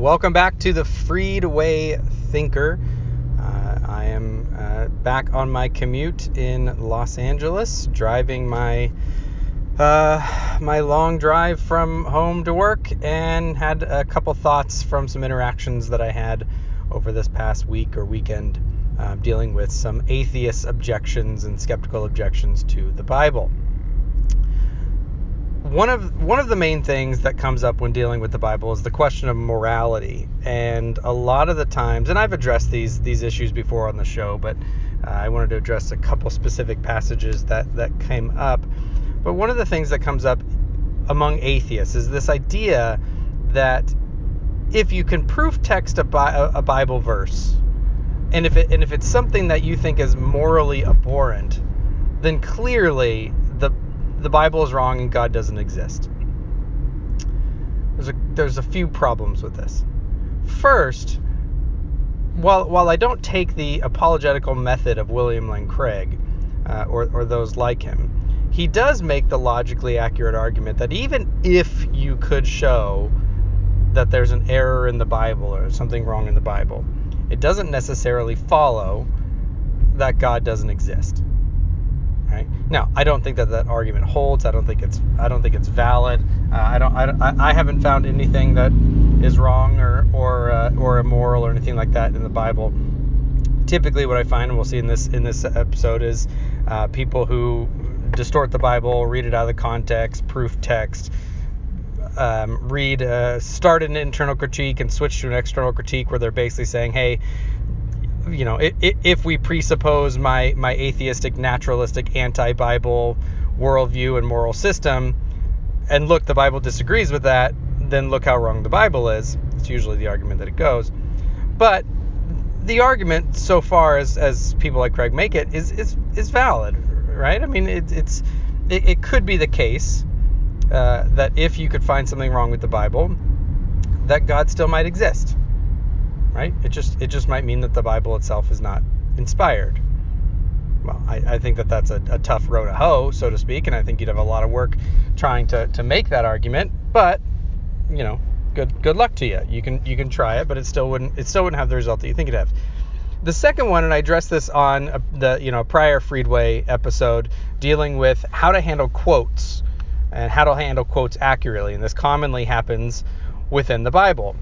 Welcome back to the Freedway Thinker. Uh, I am uh, back on my commute in Los Angeles, driving my uh, my long drive from home to work, and had a couple thoughts from some interactions that I had over this past week or weekend, uh, dealing with some atheist objections and skeptical objections to the Bible one of one of the main things that comes up when dealing with the Bible is the question of morality, and a lot of the times, and I've addressed these these issues before on the show, but uh, I wanted to address a couple specific passages that that came up. But one of the things that comes up among atheists is this idea that if you can proof text a, a Bible verse, and if it and if it's something that you think is morally abhorrent, then clearly the Bible is wrong and God doesn't exist. There's a there's a few problems with this. First, while while I don't take the apologetical method of William Lane Craig uh, or or those like him, he does make the logically accurate argument that even if you could show that there's an error in the Bible or something wrong in the Bible, it doesn't necessarily follow that God doesn't exist. Right? Now, I don't think that that argument holds. I don't think it's I don't think it's valid. Uh, I don't I, I haven't found anything that is wrong or or uh, or immoral or anything like that in the Bible. Typically, what I find, and we'll see in this in this episode, is uh, people who distort the Bible, read it out of the context, proof text, um, read, uh, start an internal critique and switch to an external critique where they're basically saying, hey, you know, if we presuppose my my atheistic, naturalistic, anti-Bible worldview and moral system, and look, the Bible disagrees with that, then look how wrong the Bible is. It's usually the argument that it goes. But the argument, so far as as people like Craig make it, is is is valid, right? I mean, it, it's it, it could be the case uh, that if you could find something wrong with the Bible, that God still might exist right? It just it just might mean that the Bible itself is not inspired. Well, I, I think that that's a, a tough row to hoe, so to speak, and I think you'd have a lot of work trying to, to make that argument. But you know, good good luck to you. You can you can try it, but it still wouldn't it still wouldn't have the result that you think it'd have. The second one, and I addressed this on a, the you know prior Freedway episode, dealing with how to handle quotes and how to handle quotes accurately, and this commonly happens within the Bible.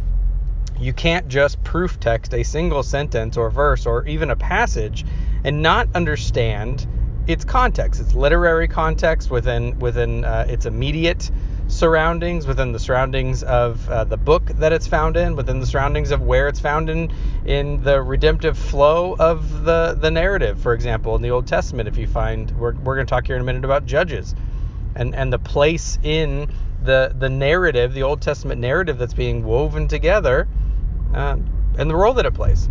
You can't just proof text a single sentence or verse or even a passage and not understand its context, its literary context within within uh, its immediate surroundings, within the surroundings of uh, the book that it's found in, within the surroundings of where it's found in in the redemptive flow of the the narrative. For example, in the Old Testament, if you find we're we're going to talk here in a minute about Judges, and and the place in the the narrative, the Old Testament narrative that's being woven together uh, and the role that it plays,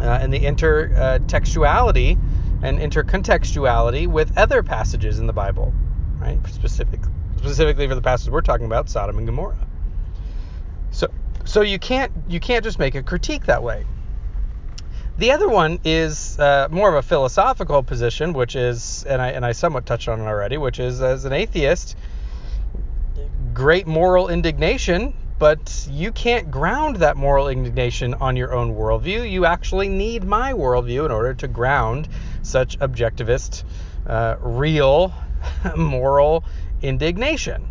uh, and the intertextuality and intercontextuality with other passages in the Bible, right? Specific, specifically for the passage we're talking about, Sodom and Gomorrah. So, so you can't you can't just make a critique that way. The other one is uh, more of a philosophical position, which is, and I and I somewhat touched on it already, which is as an atheist, great moral indignation but you can't ground that moral indignation on your own worldview. You actually need my worldview in order to ground such objectivist, uh, real moral indignation.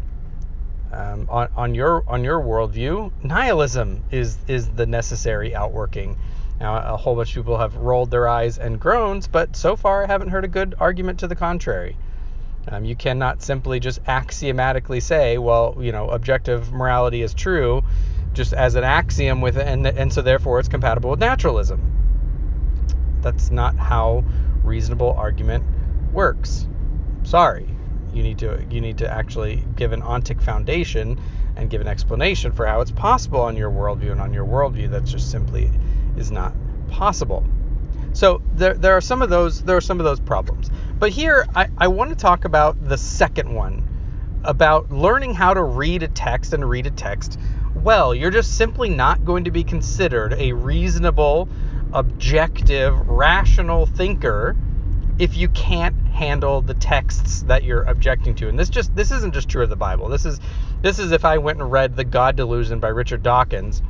Um, on, on your on your worldview, nihilism is is the necessary outworking. Now, a whole bunch of people have rolled their eyes and groans, but so far I haven't heard a good argument to the contrary. Um, you cannot simply just axiomatically say, well, you know, objective morality is true, just as an axiom with and and so therefore it's compatible with naturalism. That's not how reasonable argument works. Sorry, you need to you need to actually give an ontic foundation and give an explanation for how it's possible on your worldview and on your worldview that just simply is not possible. So there, there are some of those there are some of those problems. But here I, I want to talk about the second one about learning how to read a text and read a text well. You're just simply not going to be considered a reasonable, objective, rational thinker if you can't handle the texts that you're objecting to. And this just this isn't just true of the Bible. This is this is if I went and read The God Delusion by Richard Dawkins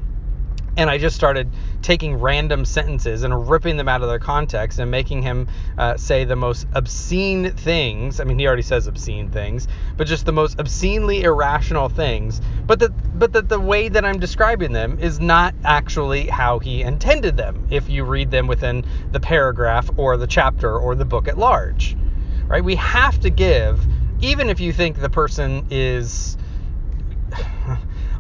and I just started taking random sentences and ripping them out of their context and making him uh, say the most obscene things. I mean, he already says obscene things, but just the most obscenely irrational things. But that, but that the way that I'm describing them is not actually how he intended them. If you read them within the paragraph or the chapter or the book at large, right? We have to give, even if you think the person is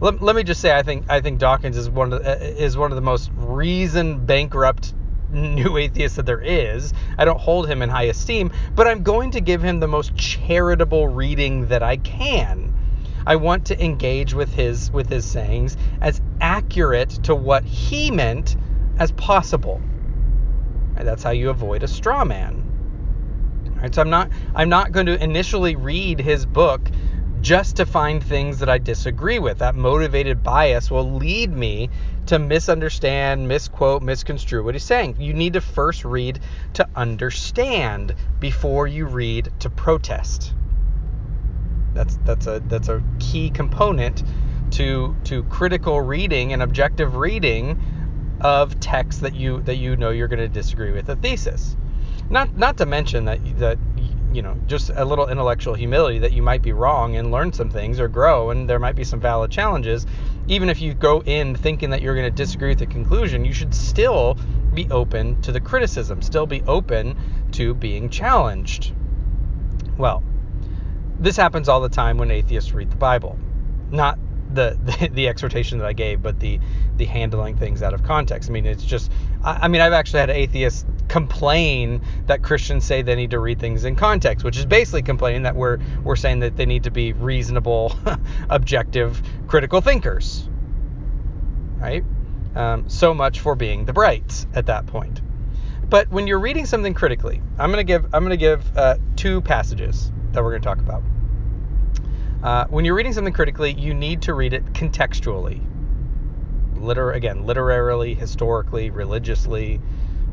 let, let me just say, I think I think Dawkins is one of the, uh, is one of the most reason bankrupt new atheists that there is. I don't hold him in high esteem, but I'm going to give him the most charitable reading that I can. I want to engage with his with his sayings as accurate to what he meant as possible. And that's how you avoid a straw man. Right? So I'm not I'm not going to initially read his book just to find things that I disagree with. That motivated bias will lead me to misunderstand, misquote, misconstrue what he's saying. You need to first read to understand before you read to protest. That's that's a that's a key component to to critical reading and objective reading of text that you that you know you're going to disagree with a thesis. Not not to mention that that you know, just a little intellectual humility that you might be wrong and learn some things or grow, and there might be some valid challenges. Even if you go in thinking that you're going to disagree with the conclusion, you should still be open to the criticism, still be open to being challenged. Well, this happens all the time when atheists read the Bible. Not the, the, the exhortation that I gave, but the the handling things out of context. I mean, it's just I, mean, I've actually had atheists complain that Christians say they need to read things in context, which is basically complaining that we're we're saying that they need to be reasonable, objective, critical thinkers. Right? Um, so much for being the brights at that point. But when you're reading something critically, I'm gonna give I'm gonna give uh, two passages that we're gonna talk about. Uh, when you're reading something critically, you need to read it contextually. Liter- again, literarily, historically, religiously,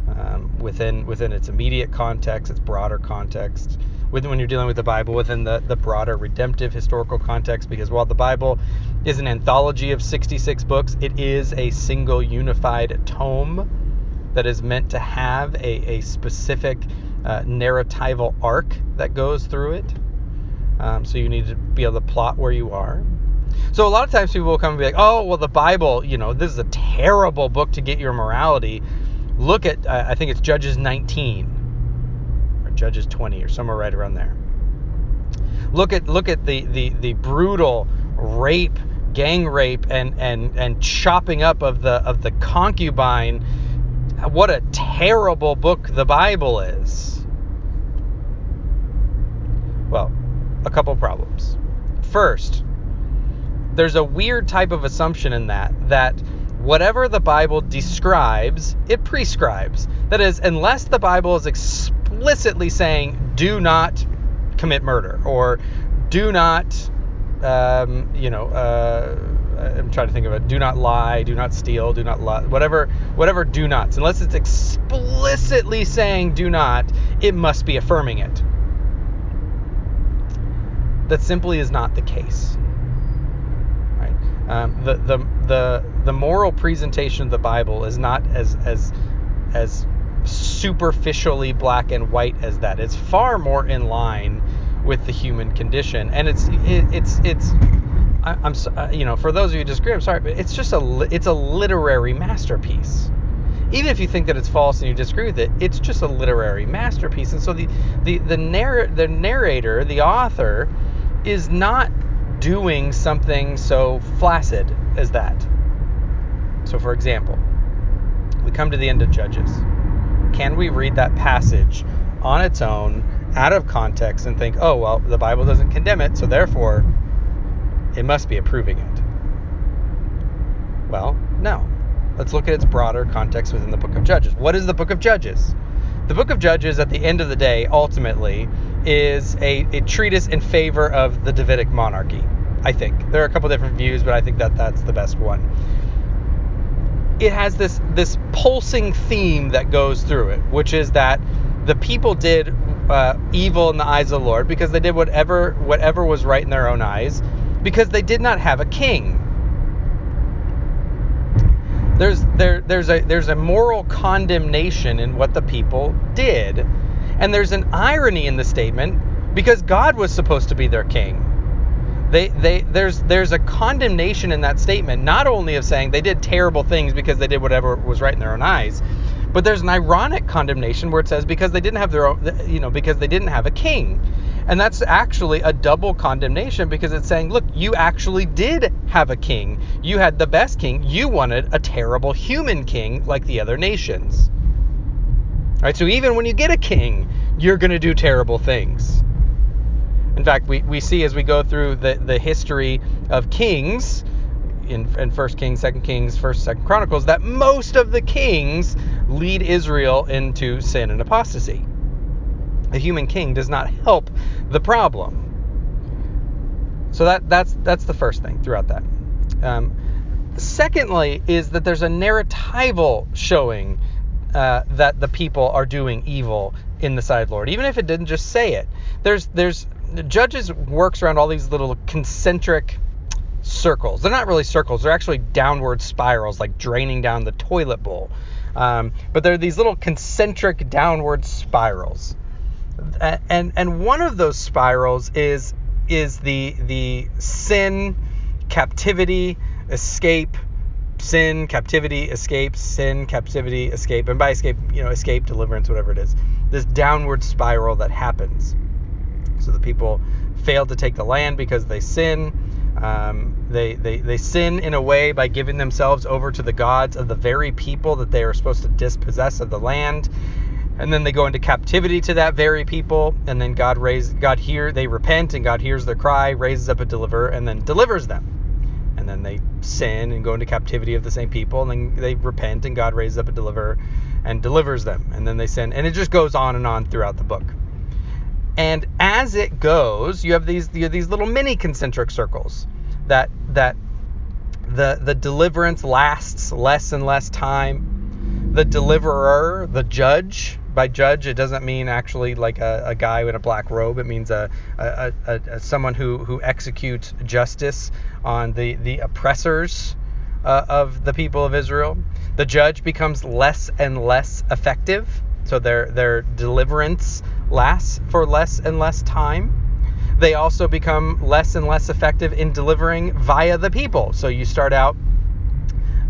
um, within within its immediate context, its broader context. Within, when you're dealing with the Bible, within the, the broader redemptive historical context, because while the Bible is an anthology of 66 books, it is a single unified tome that is meant to have a, a specific uh, narratival arc that goes through it. Um, so you need to be able to plot where you are. So a lot of times people will come and be like, "Oh, well, the Bible, you know, this is a terrible book to get your morality." Look at, uh, I think it's Judges 19 or Judges 20 or somewhere right around there. Look at look at the the the brutal rape, gang rape, and and and chopping up of the of the concubine. What a terrible book the Bible is. Well, a couple problems. First, there's a weird type of assumption in that that whatever the Bible describes, it prescribes. That is, unless the Bible is explicitly saying, do not commit murder or do not, um, you know, uh, I'm trying to think of it. Do not lie, do not steal, do not lie, whatever, whatever do nots. Unless it's explicitly saying do not, it must be affirming it. That simply is not the case. Um, the, the the the moral presentation of the Bible is not as as as superficially black and white as that. It's far more in line with the human condition, and it's it, it's it's. I, am uh, you know for those of you who disagree, I'm sorry, but it's just a it's a literary masterpiece. Even if you think that it's false and you disagree with it, it's just a literary masterpiece. And so the the the narr- the narrator, the author, is not doing something so flaccid as that. So, for example, we come to the end of Judges. Can we read that passage on its own, out of context, and think, oh, well, the Bible doesn't condemn it, so therefore it must be approving it? Well, no. Let's look at its broader context within the book of Judges. What is the book of Judges? The book of Judges, at the end of the day, ultimately, is a, a treatise in favor of the Davidic monarchy. I think there are a couple different views, but I think that that's the best one. It has this this pulsing theme that goes through it, which is that the people did uh, evil in the eyes of the Lord because they did whatever whatever was right in their own eyes, because they did not have a king. There's there there's a there's a moral condemnation in what the people did. And there's an irony in the statement because God was supposed to be their king. They they there's there's a condemnation in that statement not only of saying they did terrible things because they did whatever was right in their own eyes, but there's an ironic condemnation where it says because they didn't have their own you know because they didn't have a king. And that's actually a double condemnation because it's saying, look, you actually did have a king. You had the best king. You wanted a terrible human king like the other nations. Right? So even when you get a king, you're going to do terrible things. In fact, we, we see as we go through the, the history of kings in, in First Kings, Second Kings, First, Second Chronicles, that most of the kings lead Israel into sin and apostasy a human king does not help the problem. So that that's that's the first thing throughout that. Um, secondly, is that there's a narratival showing uh, that the people are doing evil in the side of the Lord, even if it didn't just say it. There's there's Judges works around all these little concentric circles. They're not really circles. They're actually downward spirals, like draining down the toilet bowl. Um, but they're these little concentric downward spirals and and one of those spirals is is the the sin, captivity, escape, sin, captivity, escape, sin, captivity, escape, and by escape, you know, escape, deliverance, whatever it is. This downward spiral that happens. So the people fail to take the land because they sin. Um, they, they, they sin in a way by giving themselves over to the gods of the very people that they are supposed to dispossess of the land and then they go into captivity to that very people and then god raise god hear they repent and god hears their cry raises up a deliverer and then delivers them and then they sin and go into captivity of the same people and then they repent and god raises up a deliverer and delivers them and then they sin and it just goes on and on throughout the book. And as it goes you have these you have these little mini concentric circles that that the the deliverance lasts less and less time. The deliverer the judge by judge, it doesn't mean actually like a, a guy in a black robe. It means a, a, a, someone who, who executes justice on the, the oppressors uh, of the people of Israel. The judge becomes less and less effective, so their their deliverance lasts for less and less time. They also become less and less effective in delivering via the people. So you start out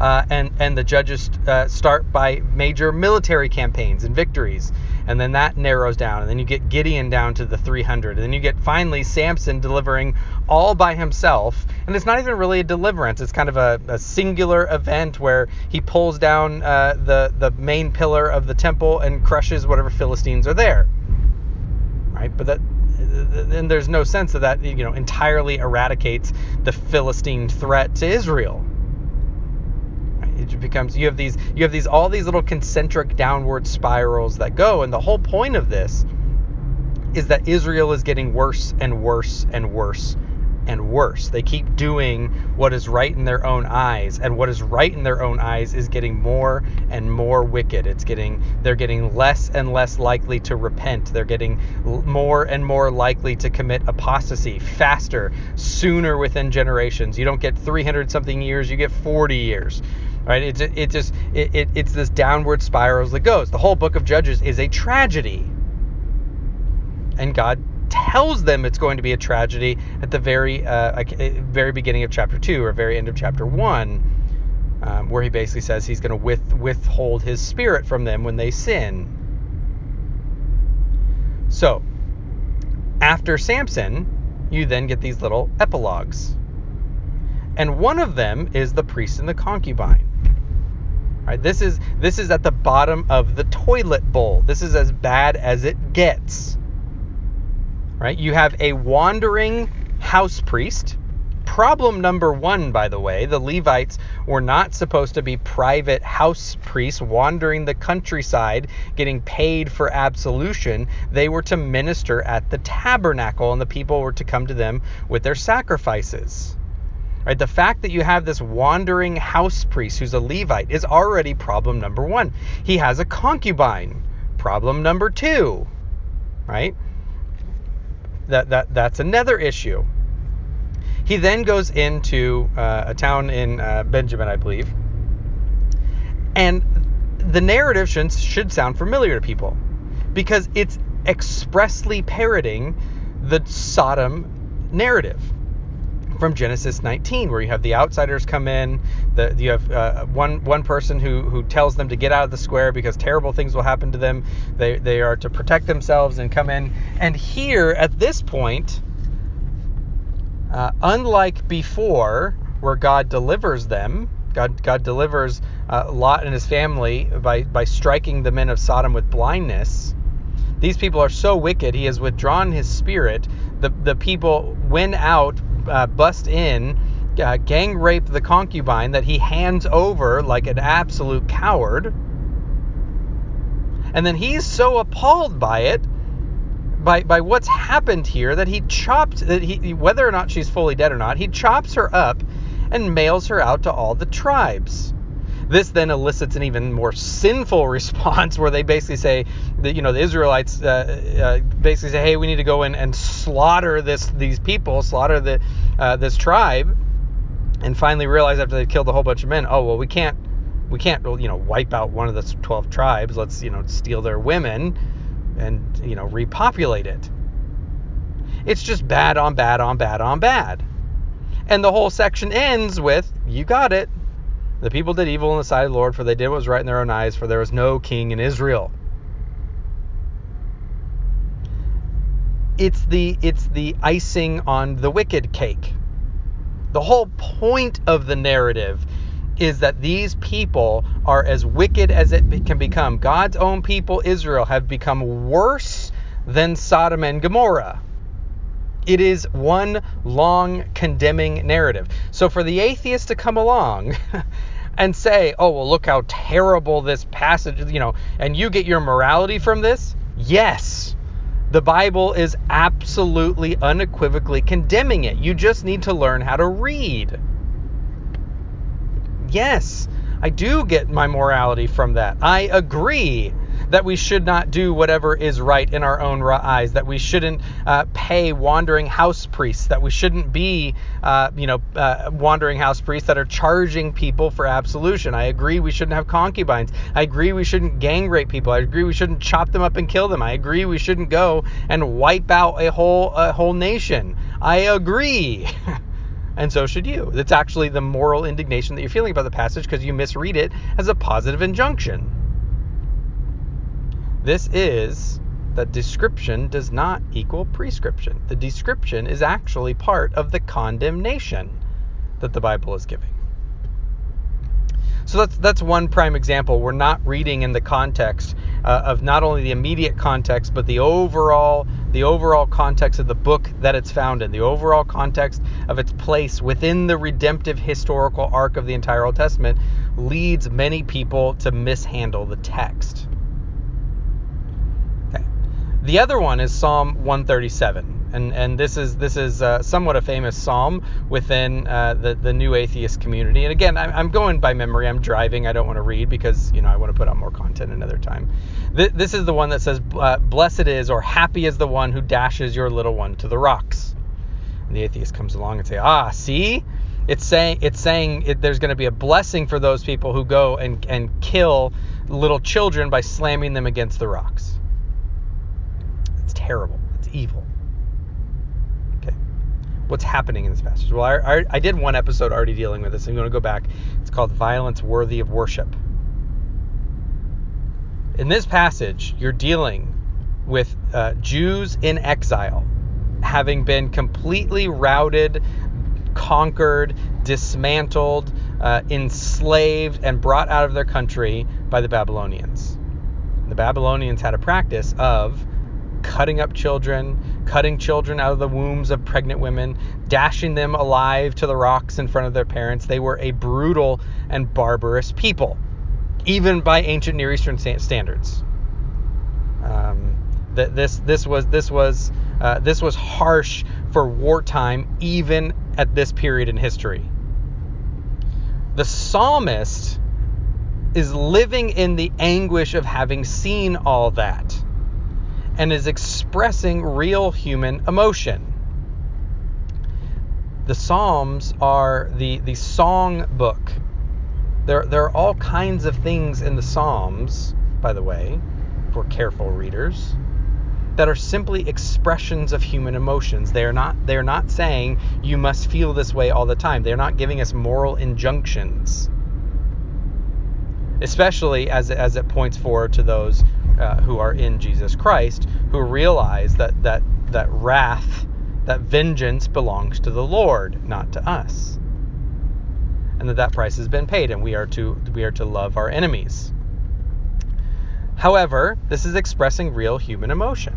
uh, and and the judges uh, start by major military campaigns and victories, and then that narrows down, and then you get Gideon down to the 300, and then you get finally Samson delivering all by himself, and it's not even really a deliverance; it's kind of a, a singular event where he pulls down uh, the the main pillar of the temple and crushes whatever Philistines are there, right? But that and there's no sense of that you know entirely eradicates the Philistine threat to Israel it becomes you have these you have these all these little concentric downward spirals that go and the whole point of this is that Israel is getting worse and worse and worse and worse. They keep doing what is right in their own eyes, and what is right in their own eyes is getting more and more wicked. It's getting they're getting less and less likely to repent. They're getting more and more likely to commit apostasy faster, sooner within generations. You don't get 300 something years, you get 40 years right? It, it just it, it, it's this downward spiral that goes. The whole book of Judges is a tragedy, and God tells them it's going to be a tragedy at the very uh, very beginning of chapter two or very end of chapter one, um, where he basically says he's going to with, withhold his spirit from them when they sin. So, after Samson, you then get these little epilogues. And one of them is the priest and the concubine. Right? This is this is at the bottom of the toilet bowl. This is as bad as it gets. Right? You have a wandering house priest. Problem number one, by the way, the Levites were not supposed to be private house priests wandering the countryside getting paid for absolution. They were to minister at the tabernacle, and the people were to come to them with their sacrifices. Right? The fact that you have this wandering house priest who's a Levite is already problem number one. He has a concubine. Problem number two. Right? That, that that's another issue. He then goes into uh, a town in uh, Benjamin, I believe, And the narrative should, should sound familiar to people because it's expressly parroting the Sodom narrative from Genesis 19, where you have the outsiders come in. You have uh, one one person who who tells them to get out of the square because terrible things will happen to them. They they are to protect themselves and come in. And here at this point, uh, unlike before, where God delivers them, God God delivers uh, Lot and his family by by striking the men of Sodom with blindness. These people are so wicked. He has withdrawn his spirit. The the people went out uh, bust in, uh, gang rape the concubine that he hands over like an absolute coward. And then he's so appalled by it, by by what's happened here, that he chopped that he whether or not she's fully dead or not, he chops her up and mails her out to all the tribes. This then elicits an even more sinful response where they basically say that you know the Israelites uh, uh, basically say, hey, we need to go in and slaughter this these people, slaughter the uh, this tribe, and finally realize after they've killed a whole bunch of men, oh well, we can't we can't you know wipe out one of the 12 tribes. Let's you know steal their women and you know repopulate it. It's just bad on bad on bad on bad. And the whole section ends with, you got it. The people did evil in the sight of the Lord, for they did what was right in their own eyes, for there was no king in Israel. It's the it's the icing on the wicked cake. The whole point of the narrative is that these people are as wicked as it can become. God's own people, Israel, have become worse than Sodom and Gomorrah. It is one long condemning narrative. So for the atheist to come along and say, oh, well, look how terrible this passage, you know, and you get your morality from this, yes. The Bible is absolutely unequivocally condemning it. You just need to learn how to read. Yes, I do get my morality from that. I agree that we should not do whatever is right in our own eyes, that we shouldn't uh, pay wandering house priests, that we shouldn't be, uh, you know, uh, wandering house priests that are charging people for absolution. I agree we shouldn't have concubines. I agree we shouldn't gang rape people. I agree we shouldn't chop them up and kill them. I agree we shouldn't go and wipe out a whole a whole nation. I agree. and so should you. That's actually the moral indignation that you're feeling about the passage because you misread it as a positive injunction. This is that description does not equal prescription. The description is actually part of the condemnation that the Bible is giving. So that's that's one prime example. We're not reading in the context uh, of not only the immediate context, but the overall the overall context of the book that it's found in, the overall context of its place within the redemptive historical arc of the entire Old Testament leads many people to mishandle the text. The other one is Psalm 137, and and this is this is uh, somewhat a famous psalm within uh, the the new atheist community. And again, I'm, I'm going by memory. I'm driving. I don't want to read because you know I want to put out more content another time. Th- this is the one that says, uh, "Blessed is or happy is the one who dashes your little one to the rocks." And the atheist comes along and say, "Ah, see." It's saying it's saying it, there's going to be a blessing for those people who go and, and kill little children by slamming them against the rocks terrible. It's evil. Okay. What's happening in this passage? Well, I, I, I did one episode already dealing with this. I'm going to go back. It's called Violence Worthy of Worship. In this passage, you're dealing with uh, Jews in exile, having been completely routed, conquered, dismantled, uh, enslaved, and brought out of their country by the Babylonians. The Babylonians had a practice of cutting up children, cutting children out of the wombs of pregnant women, dashing them alive to the rocks in front of their parents. They were a brutal and barbarous people, even by ancient Near Eastern standards. Um, th- this this was this was uh, this was harsh for wartime, even at this period in history. The psalmist is living in the anguish of having seen all that and is expressing real human emotion. The Psalms are the, the song book There, there are all kinds of things in the Psalms, by the way, for careful readers, that are simply expressions of human emotions. They are not they are not saying you must feel this way all the time. They're not giving us moral injunctions. Especially as as it points forward to those uh, who are in Jesus Christ, who realize that that that wrath, that vengeance belongs to the Lord, not to us, and that that price has been paid, and we are to we are to love our enemies. However, this is expressing real human emotion.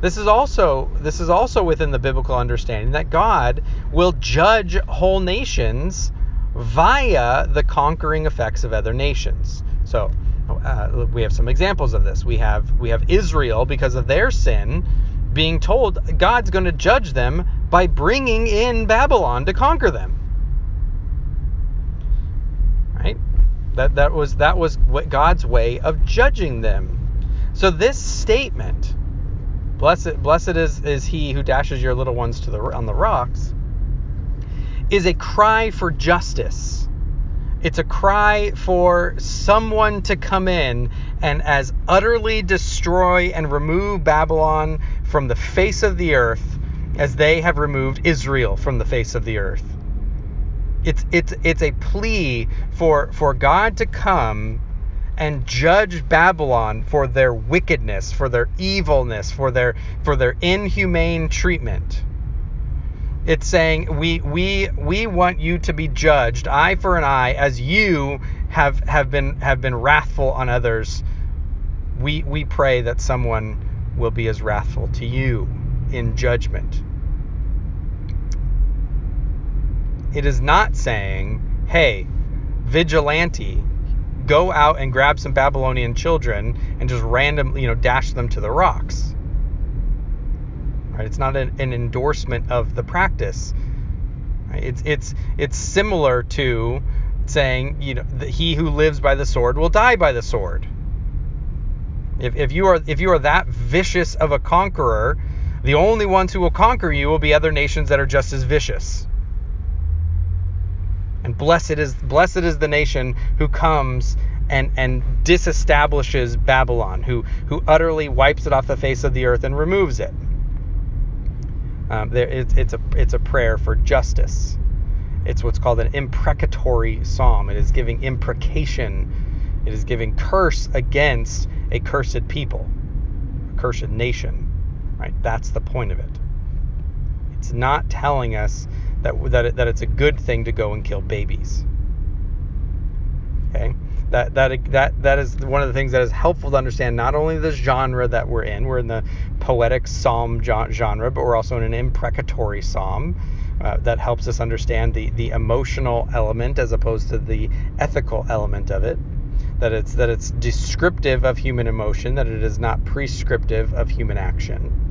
This is also this is also within the biblical understanding that God will judge whole nations via the conquering effects of other nations. So uh, we have some examples of this. We have we have Israel because of their sin being told God's going to judge them by bringing in Babylon to conquer them. Right? That that was that was what God's way of judging them. So this statement, blessed blessed is is he who dashes your little ones to the on the rocks, is a cry for justice. It's a cry for someone to come in and as utterly destroy and remove Babylon from the face of the earth as they have removed Israel from the face of the earth. It's it's it's a plea for for God to come and judge Babylon for their wickedness, for their evilness, for their for their inhumane treatment. It's saying we we we want you to be judged eye for an eye as you have have been have been wrathful on others. We we pray that someone will be as wrathful to you in judgment. It is not saying, hey, vigilante, go out and grab some Babylonian children and just randomly, you know, dash them to the rocks. Right? It's not an, an endorsement of the practice. Right? It's it's it's similar to saying, you know, he who lives by the sword will die by the sword. If, if you are if you are that vicious of a conqueror, the only ones who will conquer you will be other nations that are just as vicious. And blessed is blessed is the nation who comes and and disestablishes Babylon, who who utterly wipes it off the face of the earth and removes it. Um, there, it's, it's a it's a prayer for justice. It's what's called an imprecatory psalm. It is giving imprecation. It is giving curse against a cursed people, a cursed nation. Right? That's the point of it. It's not telling us that that, that it's a good thing to go and kill babies. Okay, that that that that is one of the things that is helpful to understand not only the genre that we're in, we're in the poetic psalm genre, but we're also in an imprecatory psalm. Uh, that helps us understand the the emotional element as opposed to the ethical element of it that it's that it's descriptive of human emotion that it is not prescriptive of human action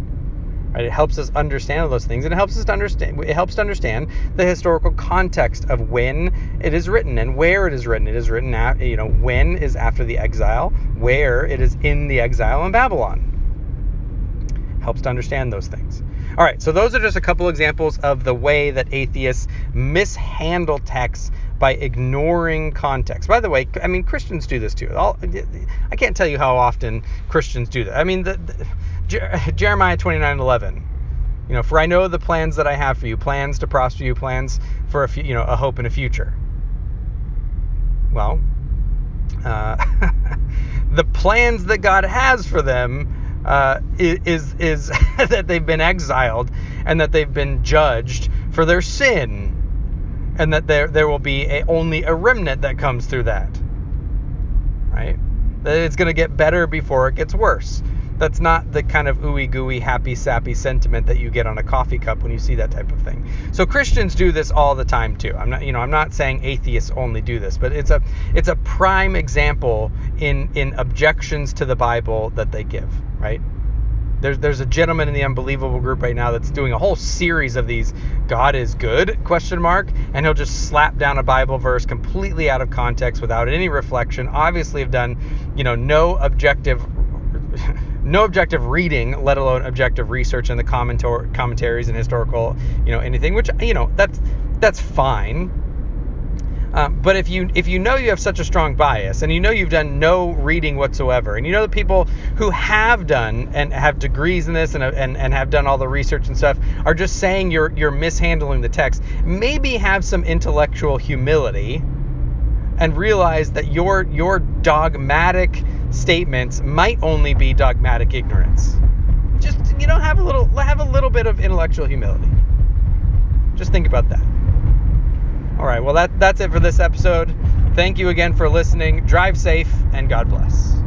Right? It helps us understand those things, and it helps us to understand. It helps to understand the historical context of when it is written and where it is written. It is written at you know when is after the exile, where it is in the exile in Babylon. Helps to understand those things. All right, so those are just a couple examples of the way that atheists mishandle texts by ignoring context. By the way, I mean Christians do this too. I can't tell you how often Christians do that. I mean, the, the, Jeremiah 29:11. You know, for I know the plans that I have for you, plans to prosper you, plans for a you know a hope and a future. Well, uh, the plans that God has for them uh, is is that they've been exiled and that they've been judged for their sin, and that there there will be a, only a remnant that comes through that. Right? That it's going to get better before it gets worse that's not the kind of ooey gooey happy sappy sentiment that you get on a coffee cup when you see that type of thing. So Christians do this all the time too. I'm not you know I'm not saying atheists only do this, but it's a it's a prime example in in objections to the Bible that they give, right? There's there's a gentleman in the unbelievable group right now that's doing a whole series of these God is good question mark and he'll just slap down a Bible verse completely out of context without any reflection. Obviously have done, you know, no objective no objective reading, let alone objective research in the commentor- commentaries and historical, you know, anything. Which you know that's that's fine. Um, but if you if you know you have such a strong bias and you know you've done no reading whatsoever and you know the people who have done and have degrees in this and, and, and have done all the research and stuff are just saying you're you're mishandling the text, maybe have some intellectual humility and realize that your your dogmatic statements might only be dogmatic ignorance. Just you know have a little have a little bit of intellectual humility. Just think about that. All right, well that that's it for this episode. Thank you again for listening. Drive safe and God bless.